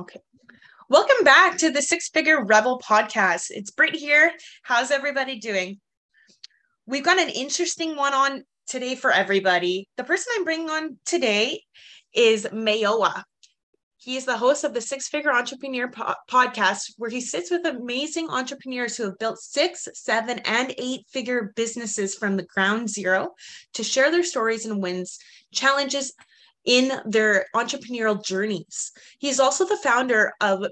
Okay. Welcome back to the Six Figure Rebel podcast. It's Britt here. How's everybody doing? We've got an interesting one on today for everybody. The person I'm bringing on today is Mayowa. He is the host of the Six Figure Entrepreneur po- podcast, where he sits with amazing entrepreneurs who have built six, seven, and eight figure businesses from the ground zero to share their stories and wins, challenges, in their entrepreneurial journeys. He's also the founder of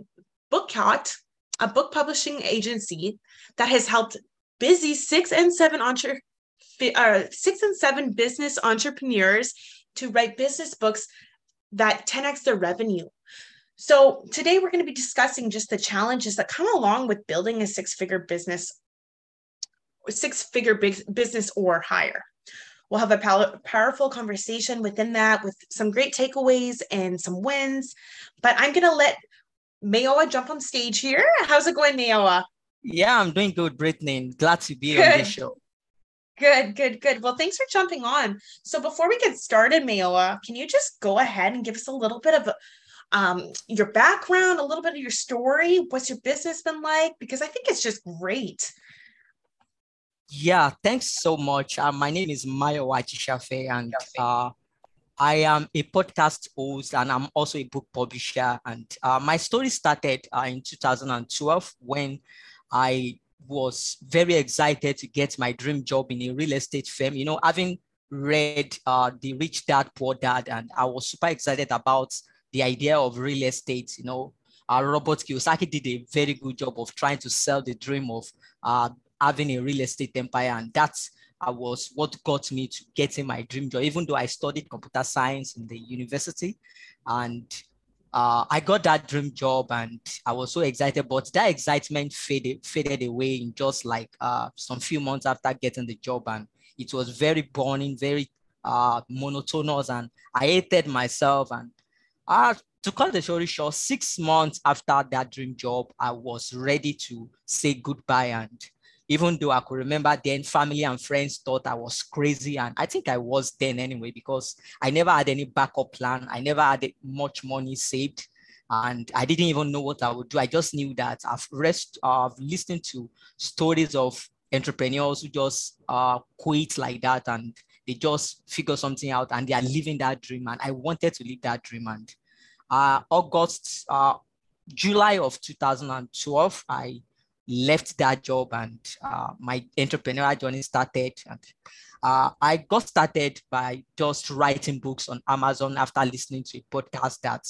Bookcat, a book publishing agency that has helped busy six and seven entre- uh, six and seven business entrepreneurs to write business books that 10x their revenue. So today we're going to be discussing just the challenges that come along with building a six-figure business, six-figure big business or higher. We'll have a pow- powerful conversation within that with some great takeaways and some wins. But I'm going to let Mayowa jump on stage here. How's it going, Mayowa? Yeah, I'm doing good, Brittany. Glad to be good. on this show. Good, good, good. Well, thanks for jumping on. So before we get started, Mayowa, can you just go ahead and give us a little bit of um, your background, a little bit of your story? What's your business been like? Because I think it's just great. Yeah, thanks so much. Uh, my name is Mayowa Ajisafe, and uh, I am a podcast host and I'm also a book publisher. And uh, my story started uh, in 2012 when I was very excited to get my dream job in a real estate firm. You know, having read uh, The Rich Dad Poor Dad, and I was super excited about the idea of real estate. You know, uh, Robert Kiyosaki did a very good job of trying to sell the dream of uh, having a real estate empire. And that's uh, was what got me to getting my dream job, even though I studied computer science in the university. And uh, I got that dream job and I was so excited, but that excitement faded, faded away in just like uh, some few months after getting the job. And it was very boring, very uh, monotonous, and I hated myself. And uh, to cut the story short, six months after that dream job, I was ready to say goodbye and even though I could remember then family and friends thought I was crazy. And I think I was then anyway, because I never had any backup plan. I never had much money saved. And I didn't even know what I would do. I just knew that I've rest, I've listened to stories of entrepreneurs who just uh, quit like that and they just figure something out and they are living that dream. And I wanted to live that dream. And uh, August, uh, July of 2012, I left that job and uh, my entrepreneurial journey started. And uh, I got started by just writing books on Amazon after listening to a podcast that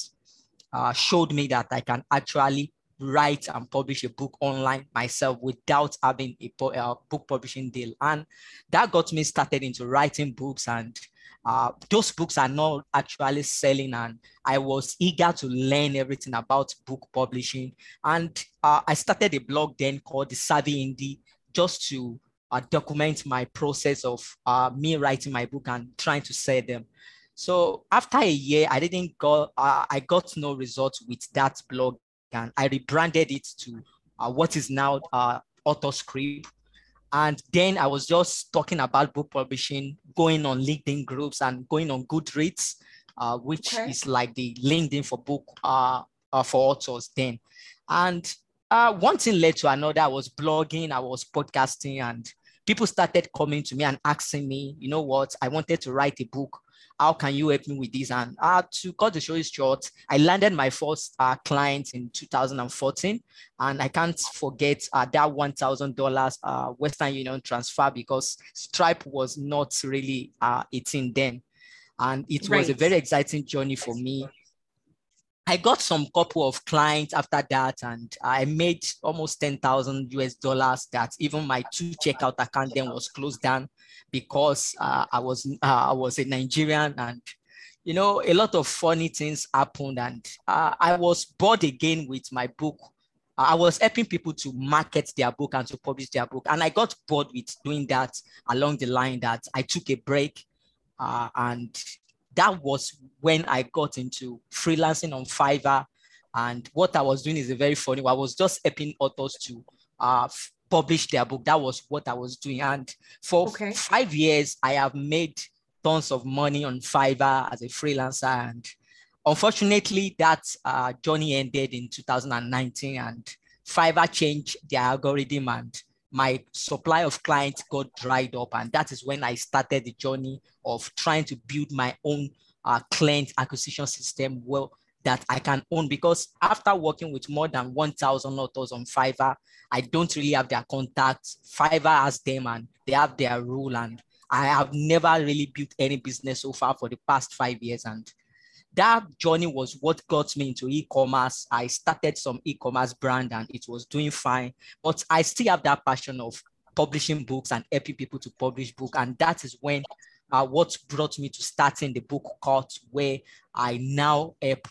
uh, showed me that I can actually write and publish a book online myself without having a, a book publishing deal. And that got me started into writing books and uh, those books are not actually selling and i was eager to learn everything about book publishing. And uh, i started a blog then called the savvy indie just to uh, document my process of uh, me writing my book and trying to sell them. So after a year i didn't go uh, i got no results with that blog and i rebranded it to what is now AutoScript and then I was just talking about book publishing, going on LinkedIn groups and going on Goodreads, uh, which okay. is like the LinkedIn for book uh, uh, for authors then. And uh, one thing led to another. I was blogging, I was podcasting, and people started coming to me and asking me, you know what, I wanted to write a book how can you help me with this? And uh, to cut the story short, I landed my first uh, client in 2014. And I can't forget uh, that $1,000 uh, Western Union transfer because Stripe was not really uh, a thing then. And it right. was a very exciting journey for me. I got some couple of clients after that, and I made almost 10,000 US dollars. That even my two checkout account then was closed down because uh, I was uh, I was a Nigerian, and you know, a lot of funny things happened, and uh, I was bored again with my book. I was helping people to market their book and to publish their book, and I got bored with doing that along the line that I took a break, uh, and that was when I got into freelancing on Fiverr. And what I was doing is a very funny. I was just helping authors to uh, publish their book. That was what I was doing. And for Okay. five years, I have made tons of money on Fiverr as a freelancer. And unfortunately, that uh, journey ended in 2019, and Fiverr changed their algorithm, and my supply of clients got dried up. And that is when I started the journey of trying to build my own uh, client acquisition system well that I can own because after working with more than 1,000 authors on Fiverr, I don't really have their contacts. Fiverr has them and they have their rule. And I have never really built any business so far for the past five years. And that journey was what got me into e-commerce. I started some e-commerce brand and it was doing fine, but I still have that passion of publishing books and helping people to publish book. And that is when uh, what brought me to starting the book cult, where I now help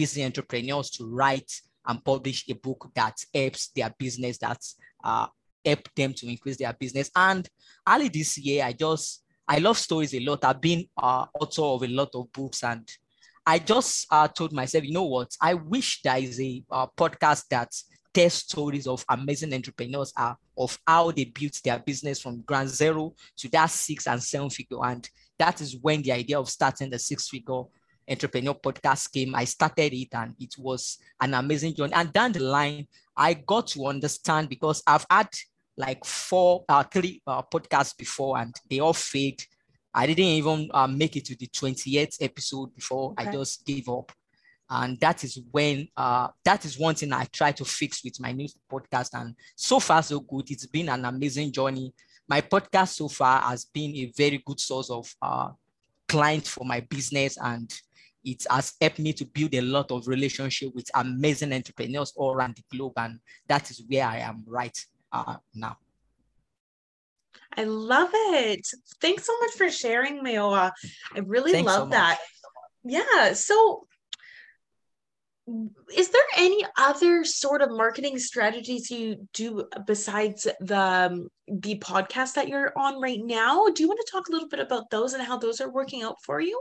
busy entrepreneurs to write and publish a book that helps their business, that uh, help them to increase their business. And early this year, I just I love stories a lot. I've been uh, author of a lot of books, and I just uh, told myself, you know what? I wish there is a uh, podcast that tells stories of amazing entrepreneurs uh, of how they built their business from ground zero to that six and seven figure. And that is when the idea of starting the six figure entrepreneur podcast came. I started it and it was an amazing journey. And down the line, I got to understand because I've had like four, uh, three uh, podcasts before and they all failed. I didn't even uh, make it to the 28th episode before I just gave up. And that is when, uh, that is one thing I try to fix with my new podcast. And so far, so good. It's been an amazing journey. My podcast so far has been a very good source of uh, clients for my business and it has helped me to build a lot of relationship with amazing entrepreneurs all around the globe and that is where i am right uh, now I love it. Thanks so much for sharing, Mayowa. I really Thanks so love much. that. Yeah. So, is there any other sort of marketing strategies you do besides the um, the podcast that you're on right now? Do you want to talk a little bit about those and how those are working out for you?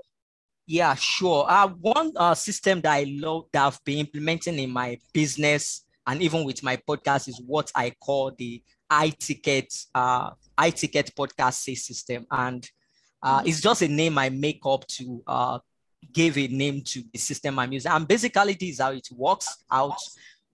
Yeah sure. Uh, one uh, system that i love that i've been implementing in my business and even with my podcast is what i call the i-ticket uh, i-ticket podcast sales system. And uh, it's just a name i make up to uh, give a name to the system i'm using. And basically this is how it works out.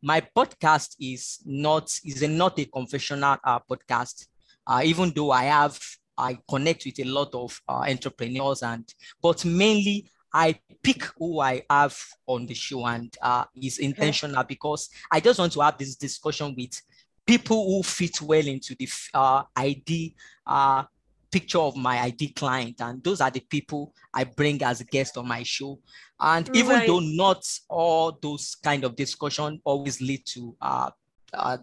My podcast is not is a, not a confessional uh, podcast. Uh, even though i have I connect with a lot of uh, entrepreneurs and but mainly I pick who I have on the show and uh, is intentional because I just want to have this discussion with people who fit well into the uh, ID uh, picture of my ID client, and those are the people I bring as a guest on my show. And even Right. though not all those kind of discussion always lead to uh, uh,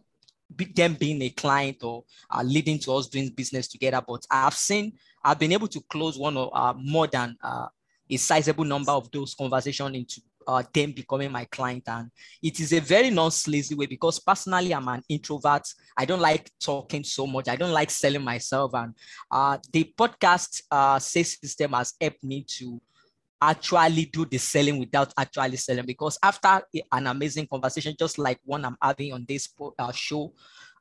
them being a client or uh, leading to us doing business together. But I've seen, I've been able to close one or uh, more than uh, a sizable number of those conversations into uh, them becoming my client. And it is a very non-sleazy way because personally, I'm an introvert. I don't like talking so much. I don't like selling myself. And uh, the podcast uh, sales system has helped me to actually do the selling without actually selling because after an amazing conversation just like one i'm having on this uh, show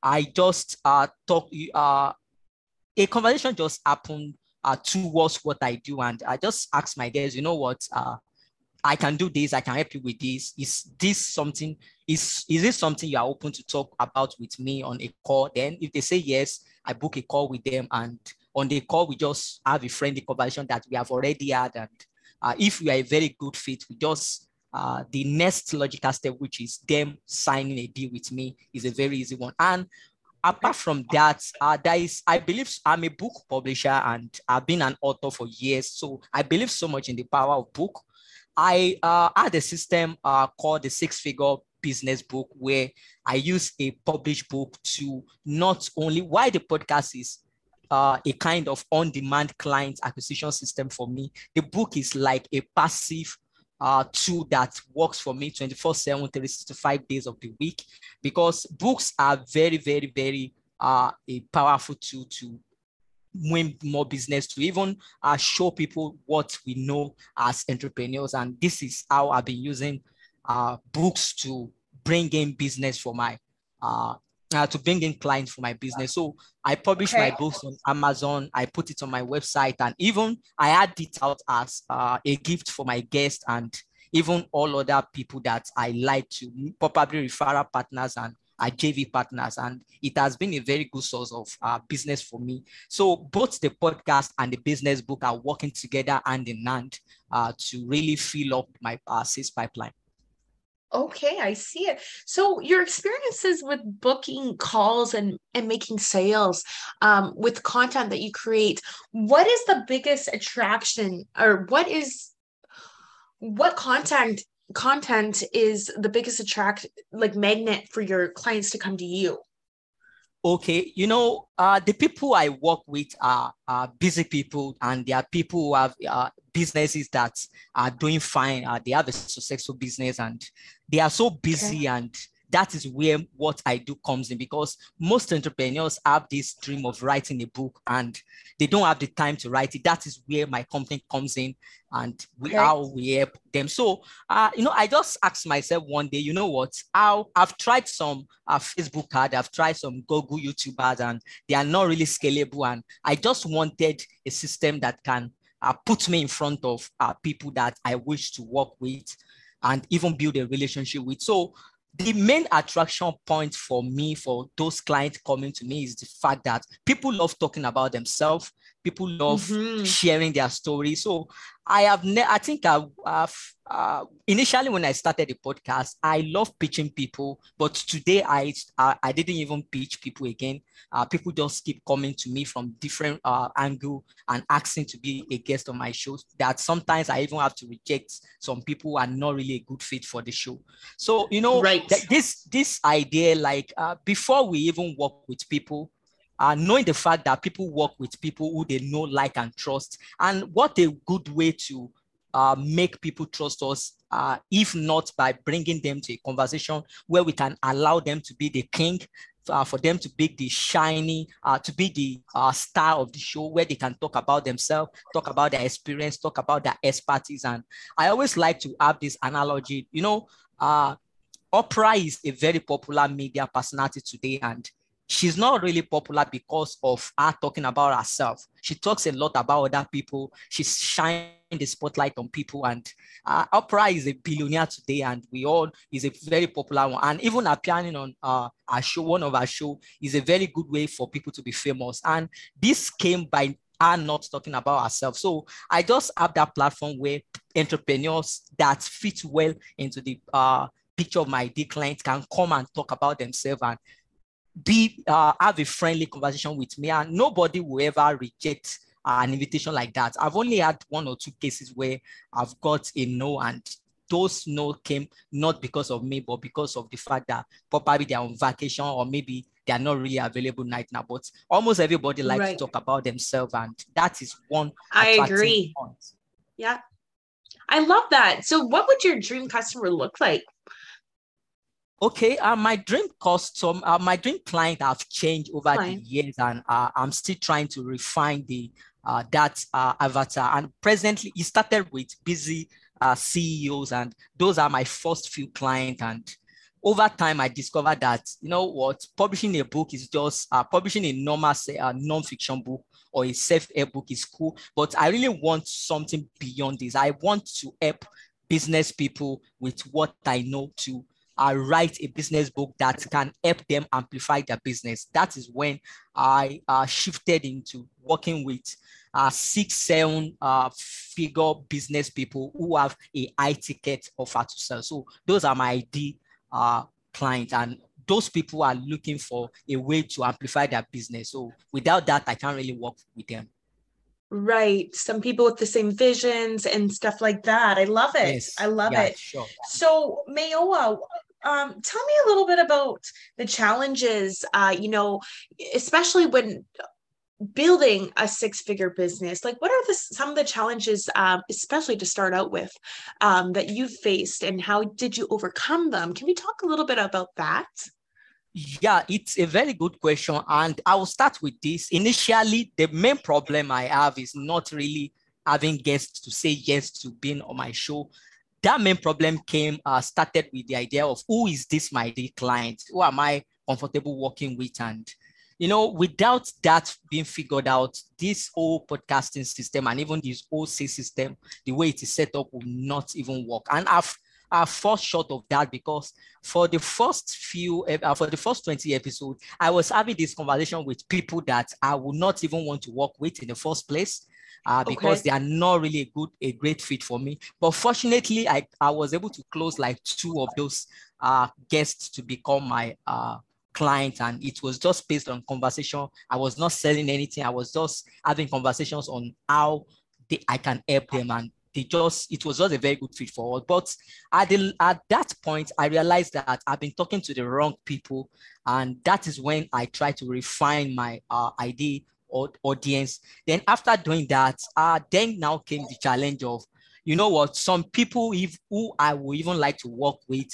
i just uh talk uh a conversation just happened uh towards what i do and i just asked my guests you know what uh I can do this. I can help you with this. Is this something? Is is this something you are open to talk about with me on a call? Then, if they say yes, I book a call with them, and on the call we just have a friendly conversation that we have already had. And uh, if we are a very good fit, we just uh, the next logical step, which is them signing a deal with me, is a very easy one. And apart from that, uh, there is, I believe I'm a book publisher and I've been an author for years. So I believe so much in the power of book. I uh, had a system uh, called the Six Figure Business Book where I use a published book to not only why the podcast is uh, a kind of on-demand client acquisition system for me. The book is like a passive uh, tool that works for me 24 7, 365 days of the week because books are very, very, very uh, a powerful tool to win more business, to even uh, show people what we know as entrepreneurs. And this is how I've been using uh, books to bring in business for my uh, uh, to bring in clients for my business. So I publish okay. my books on Amazon. I put it on my website, and even I add it out as uh, a gift for my guests and even all other people that I like to probably referral partners and our JV partners, and it has been a very good source of uh, business for me. So both the podcast and the business book are working together hand in hand uh, to really fill up my uh, sales pipeline. Okay, I see it. So your experiences with booking calls and and making sales um, with content that you create, what is the biggest attraction or what is what content content is the biggest attract like magnet for your clients to come to you? Okay, you know, uh, the people I work with are, are busy people, and they are people who have uh, businesses that are doing fine. Uh, they have a successful business, and they are so busy okay. and that is where what I do comes in because most entrepreneurs have this dream of writing a book and they don't have the time to write it. That is where my company comes in and we how we help them. So, uh, you know, I just asked myself one day, you know what? How I've tried some uh, Facebook ad, I've tried some Google YouTube ads, and they are not really scalable. And I just wanted a system that can uh, put me in front of uh, people that I wish to work with and even build a relationship with. So the main attraction point for me for those clients coming to me is the fact that people love talking about themselves people love mm-hmm. sharing their story. So i have ne- i think i have uh, initially when i started the podcast i love pitching people but today i i, I didn't even pitch people again. Uh, people just keep coming to me from different uh, angle and asking to be a guest on my show that sometimes i even have to reject some people who are not really a good fit for the show. So you know right. th- this this idea like uh, before we even work with people uh, knowing the fact that people work with people who they know, like, and trust. And what a good way to uh, make people trust us, uh, if not by bringing them to a conversation where we can allow them to be the king, uh, for them to be the shiny, uh, to be the uh, star of the show, where they can talk about themselves, talk about their experience, talk about their expertise. And I always like to have this analogy. You know, uh, Oprah is a very popular media personality today, and she's not really popular because of her talking about herself. She talks a lot about other people. She's shining the spotlight on people. And uh, Oprah is a billionaire today, and we all is a very popular one. And even appearing on uh, our show, one of our show, is a very good way for people to be famous. And this came by her not talking about herself. So I just have that platform where entrepreneurs that fit well into the uh, picture of my D clients can come and talk about themselves and be uh, have a friendly conversation with me and nobody will ever reject uh, an invitation like that. I've only had one or two cases where i've got a no and those no came not because of me but because of the fact that probably they're on vacation or maybe they are not really available right now. But almost everybody likes right. to talk about themselves and that is one i agree. point. yeah. I love that. So what would your dream customer look like Okay, uh, my dream custom, uh, my dream client have changed over Fine. the years, and uh, I'm still trying to refine the uh, that uh, avatar. And presently, it started with busy uh, CEOs, and those are my first few clients. And over time, I discovered that you know what, publishing a book is just uh, publishing a normal say, uh, non-fiction book or a self-help book is cool, but I really want something beyond this. I want to help business people with what I know to uh, write a business book that can help them amplify their business. That is when I uh, shifted into working with uh, six, seven uh, figure business people who have a high ticket offer to sell. So those are my ID uh, clients. And those people are looking for a way to amplify their business. So without that, I can't really work with them. Right. Some people with the same visions and stuff like that. I love it. Yes. I love yeah, it. Sure. So, Mayowa, um, tell me a little bit about the challenges, uh, you know, especially when building a six figure business like what are the some of the challenges um, especially to start out with um, that you've faced and how did you overcome them can we talk a little bit about that yeah, it's a very good question. And I will start with this. Initially, the main problem I have is not really having guests to say yes to being on my show. That main problem came, uh, started with the idea of who is this my client? Who am I comfortable working with? And, you know, without that being figured out, this whole podcasting system and even this whole system, the way it is set up will not even work. And I've are fall short of that because for the first few, uh, for the first 20 episodes, I was having this conversation with people that I would not even want to work with in the first place. Uh, because okay. they are not really a good, a great fit for me. But fortunately, I, I was able to close like two of those uh, guests to become my uh, client and it was just based on conversation i was not selling anything i was just having conversations on how they, i can help them and they just it was just a very good fit for us. But at the at that point, I realized that I've been talking to the wrong people, and that is when I tried to refine my uh, ID or audience. Then after doing that, uh, then now came the challenge of, you know what, some people if who I would even like to work with,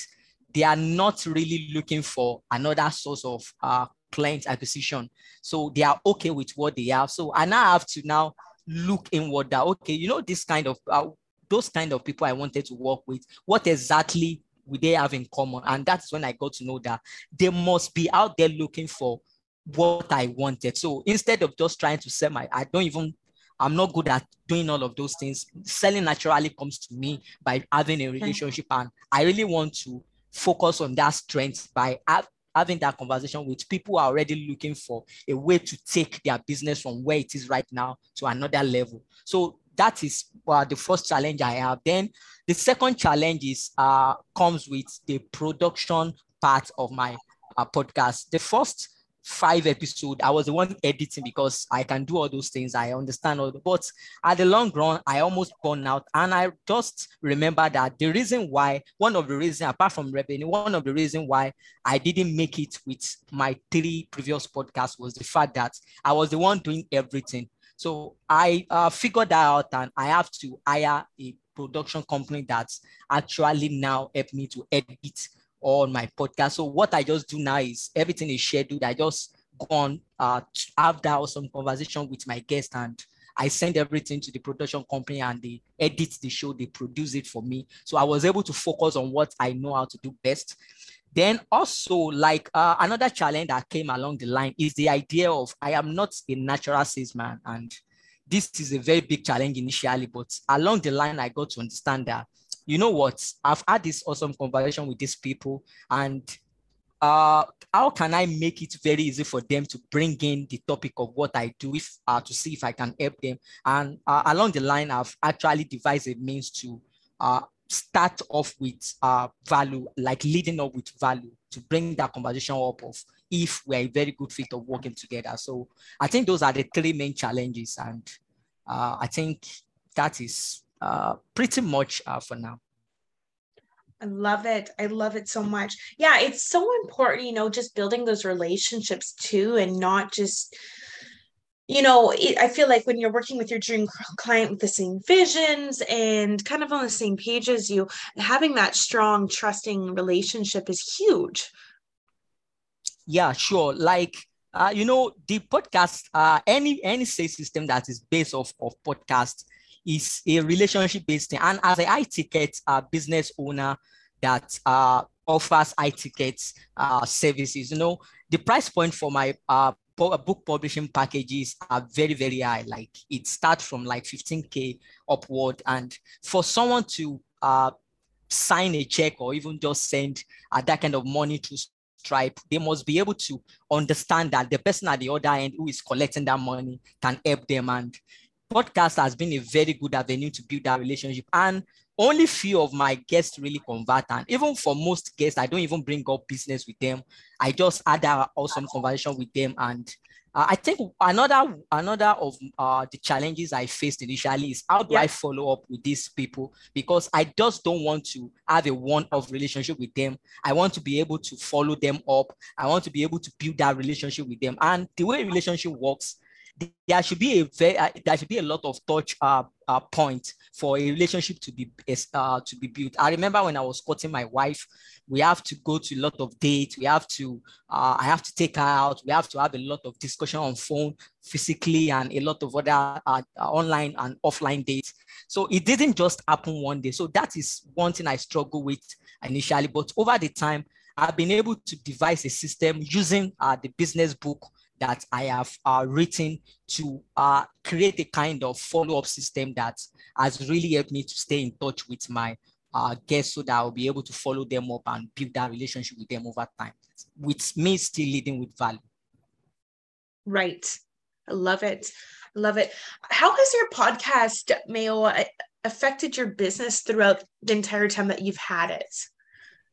they are not really looking for another source of uh, client acquisition. So they are okay with what they have. So I now have to now look inward that okay you know this kind of uh, those kind of people i wanted to work with what exactly would they have in common and that's when i got to know that they must be out there looking for what i wanted so instead of just trying to sell my i don't even i'm not good at doing all of those things selling naturally comes to me by having a relationship and i really want to focus on that strength by having that conversation with people who are already looking for a way to take their business from where it is right now to another level. So that is uh, the first challenge I have. Then the second challenge is uh, comes with the production part of my uh, podcast. The first five episodes. I was the one editing because I can do all those things. I understand all the, but at the long run, I almost burned out. And I just remember that the reason why, one of the reasons, apart from revenue, one of the reasons why I didn't make it with my three previous podcasts was the fact that I was the one doing everything. So I uh, figured that out and I have to hire a production company that's actually now help me to edit on my podcast. So what I just do now is everything is scheduled. I just go on, uh, have that awesome conversation with my guest and I send everything to the production company and they edit the show, they produce it for me. So I was able to focus on what I know how to do best. Then also like uh, another challenge that came along the line is the idea of I am not a natural salesman and this is a very big challenge initially, but along the line I got to understand that you know what? I've had this awesome conversation with these people, and uh, how can I make it very easy for them to bring in the topic of what I do if uh, to see if I can help them? And uh, along the line, I've actually devised a means to uh, start off with uh, value, like leading up with value to bring that conversation up of if we're a very good fit of working together. So I think those are the three main challenges, and uh, I think that is uh, pretty much uh, for now. I love it. I love it so much. Yeah, it's so important, you know, just building those relationships too, and not just, you know, it, I feel like when you're working with your dream client with the same visions and kind of on the same page as you, having that strong, trusting relationship is huge. Yeah, sure. Like, uh, you know, the podcast, uh, any any sales system that is based off of podcast is a relationship based thing. And as a high ticket uh, business owner that uh, offers high tickets uh, services, you know, the price point for my uh, book publishing packages are very, very high. Like it starts from like 15K upward. And for someone to uh, sign a check or even just send uh, that kind of money to Stripe, they must be able to understand that the person at the other end who is collecting that money can help them. And podcast has been a very good avenue to build that relationship. And only few of my guests really convert. And even for most guests, I don't even bring up business with them. I just had that awesome conversation with them. And uh, I think another another of uh, the challenges I faced initially is how do yeah. I follow up with these people? Because I just don't want to have a one-off relationship with them. I want to be able to follow them up. I want to be able to build that relationship with them. And the way relationship works there should be a very, uh, there should be a lot of touch uh, uh, point for a relationship to be uh, to be built. I remember when I was courting my wife, we have to go to a lot of dates. We have to, uh, I have to take her out. We have to have a lot of discussion on phone, physically, and a lot of other uh, uh online and offline dates. So it didn't just happen one day. So that is one thing I struggle with initially, but over the time, I've been able to devise a system using the business book that I have uh, written to uh, create a kind of follow-up system that has really helped me to stay in touch with my uh, guests so that I'll be able to follow them up and build that relationship with them over time, with me still leading with value. Right. I love it. Love it. How has your podcast, Mayo, affected your business throughout the entire time that you've had it?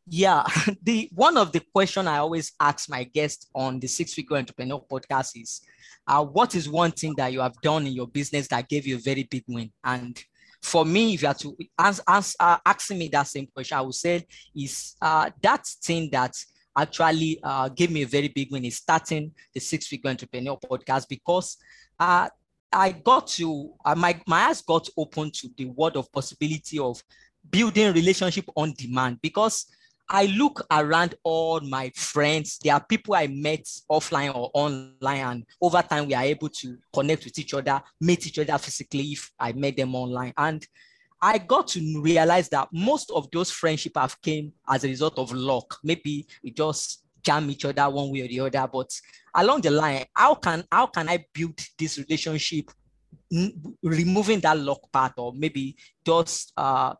Yeah, the one of the question I always ask my guests on the Six Figure Entrepreneur podcast is, uh, what is one thing that you have done in your business that gave you a very big win? And for me, if you are to ask, ask uh, asking me that same question, I would say is uh, that thing that actually uh, gave me a very big win is starting the Six Figure Entrepreneur podcast because uh, I got to uh, my my eyes got open to the world of possibility of building relationship on demand because I look around all my friends. There are people I met offline or online, and over time we are able to connect with each other, meet each other physically if I met them online. And I got to realize that most of those friendships have came as a result of luck. Maybe we just jam each other one way or the other. But along the line, how can how can I build this relationship, removing that luck part, or maybe just uh,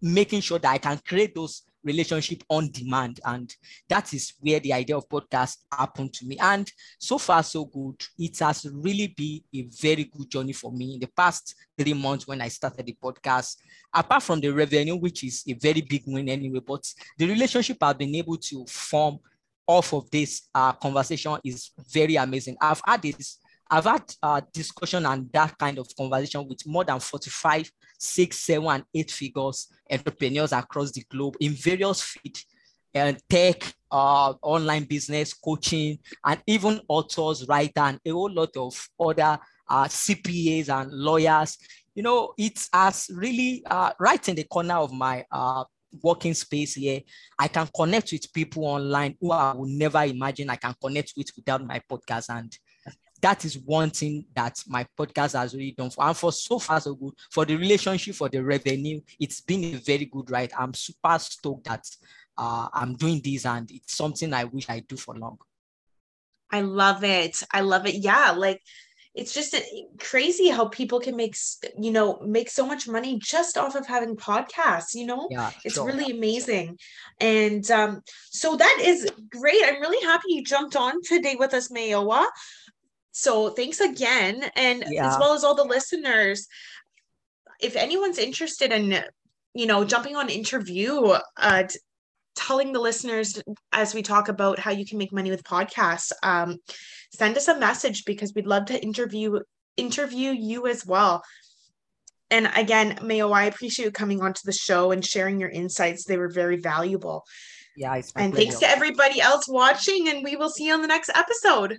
making sure that I can create those relationship on demand. And that is where the idea of podcast happened to me. And so far, so good. It has really been a very good journey for me in the past three months when I started the podcast. Apart from the revenue, which is a very big win anyway, but the relationship I've been able to form off of this uh, conversation is very amazing. I've had this I've had uh, discussion and that kind of conversation with more than 45, six, seven, and eight figures entrepreneurs across the globe in various fields and tech, uh, online business, coaching, and even authors, writer, and a whole lot of other uh, CPAs and lawyers. You know, it's as really uh, right in the corner of my uh, working space here. I can connect with people online who I would never imagine I can connect with without my podcast. And that is one thing that my podcast has really done for and for so far so good. For the relationship for the revenue it's been a very good ride. I'm super stoked that uh, i'm doing this and it's something i wish i do for long. I love it. I love it. Yeah like it's just crazy how people can make you know make so much money just off of having podcasts you know? Yeah, it's sure. really amazing. And um so that is great. I'm really happy you jumped on today with us mayowa so thanks again. And yeah. as well as all the listeners, if anyone's interested in, you know, jumping on interview, uh, telling the listeners as we talk about how you can make money with podcasts, um, send us a message because we'd love to interview interview you as well. And again, Mayo, I appreciate you coming onto the show and sharing your insights. They were very valuable. Yeah, and thanks to everybody else watching, and we will see you on the next episode.